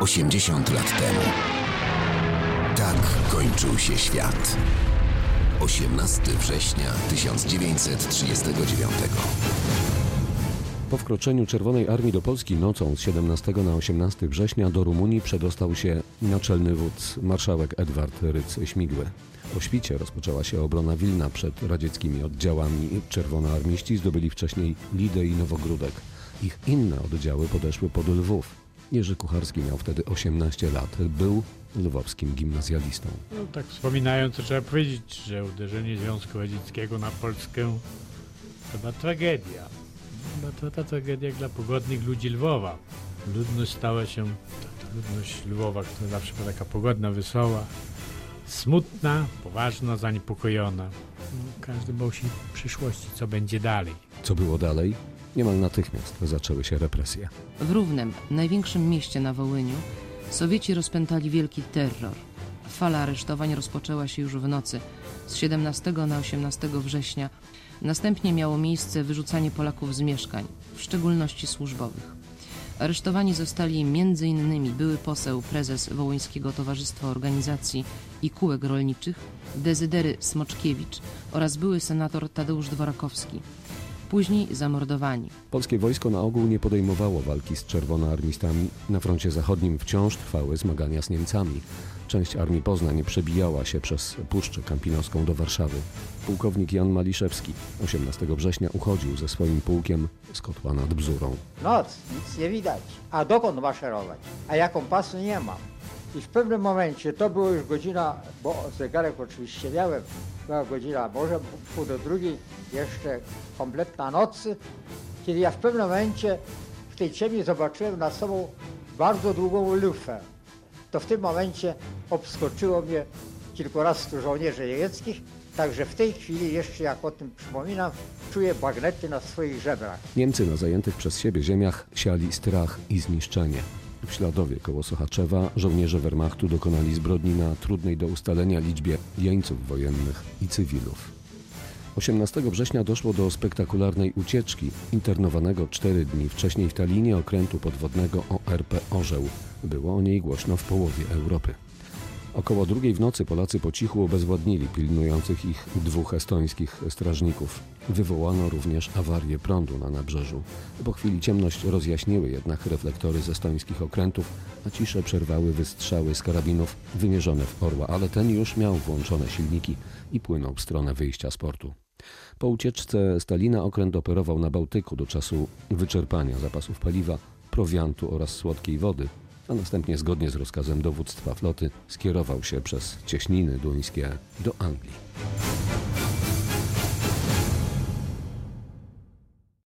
80 lat temu. Tak kończył się świat. 18 września 1939. Po wkroczeniu Czerwonej Armii do Polski nocą z 17 na 18 września do Rumunii przedostał się naczelny wódz marszałek Edward Rydz-Śmigły. Po świcie rozpoczęła się obrona Wilna przed radzieckimi oddziałami. Czerwonoarmiści zdobyli wcześniej Lidę i Nowogródek. Ich inne oddziały podeszły pod Lwów. Jerzy Kucharski miał wtedy 18 lat. Był lwowskim gimnazjalistą. No, tak wspominając, to trzeba powiedzieć, że uderzenie Związku Radzieckiego na Polskę to była tragedia. Była to ta tragedia dla pogodnych ludzi Lwowa. Ludność stała się, ta, ta ludność Lwowa, która zawsze była taka pogodna, wesoła, smutna, poważna, zaniepokojona. No, każdy bał się przyszłości, co będzie dalej. Co było dalej? Niemal natychmiast zaczęły się represje. W Równem, największym mieście na Wołyniu, Sowieci rozpętali wielki terror. Fala aresztowań rozpoczęła się już w nocy z 17 na 18 września. Następnie miało miejsce wyrzucanie Polaków z mieszkań, w szczególności służbowych. Aresztowani zostali m.in. były poseł, prezes Wołyńskiego Towarzystwa Organizacji i Kółek Rolniczych, Dezydery Smoczkiewicz oraz były senator Tadeusz Dworakowski. Później zamordowani. Polskie wojsko na ogół nie podejmowało walki z czerwonoarmistami. Na froncie zachodnim wciąż trwały zmagania z Niemcami. Część Armii Poznań przebijała się przez Puszczę Kampinowską do Warszawy. Pułkownik Jan Maliszewski 18 września uchodził ze swoim pułkiem z kotła nad Bzurą. Noc, nic nie widać. A dokąd maszerować? A ja kompasu nie mam. I w pewnym momencie, to było już godzina, bo zegarek oczywiście miałem, była godzina może pół do drugiej, jeszcze kompletna nocy, kiedy ja w pewnym momencie w tej ciemni zobaczyłem nad sobą bardzo długą lufę. To w tym momencie obskoczyło mnie kilkunastu żołnierzy niemieckich, także w tej chwili jeszcze jak o tym przypominam, czuję bagnety na swoich żebrach. Niemcy na zajętych przez siebie ziemiach siali strach i zniszczenie. W Śladowie koło Sochaczewa żołnierze Wehrmachtu dokonali zbrodni na trudnej do ustalenia liczbie jeńców wojennych i cywilów. 18 września doszło do spektakularnej ucieczki internowanego cztery dni wcześniej w Talinie okrętu podwodnego ORP Orzeł. Było o niej głośno w połowie Europy. Około drugiej w nocy Polacy po cichu obezwładnili pilnujących ich dwóch estońskich strażników. Wywołano również awarię prądu na nabrzeżu. Po chwili ciemność rozjaśniły jednak reflektory z estońskich okrętów, a ciszę przerwały wystrzały z karabinów wymierzone w orła, ale ten już miał włączone silniki i płynął w stronę wyjścia z portu. Po ucieczce Stalina okręt operował na Bałtyku do czasu wyczerpania zapasów paliwa, prowiantu oraz słodkiej wody, a następnie zgodnie z rozkazem dowództwa floty skierował się przez cieśniny duńskie do Anglii.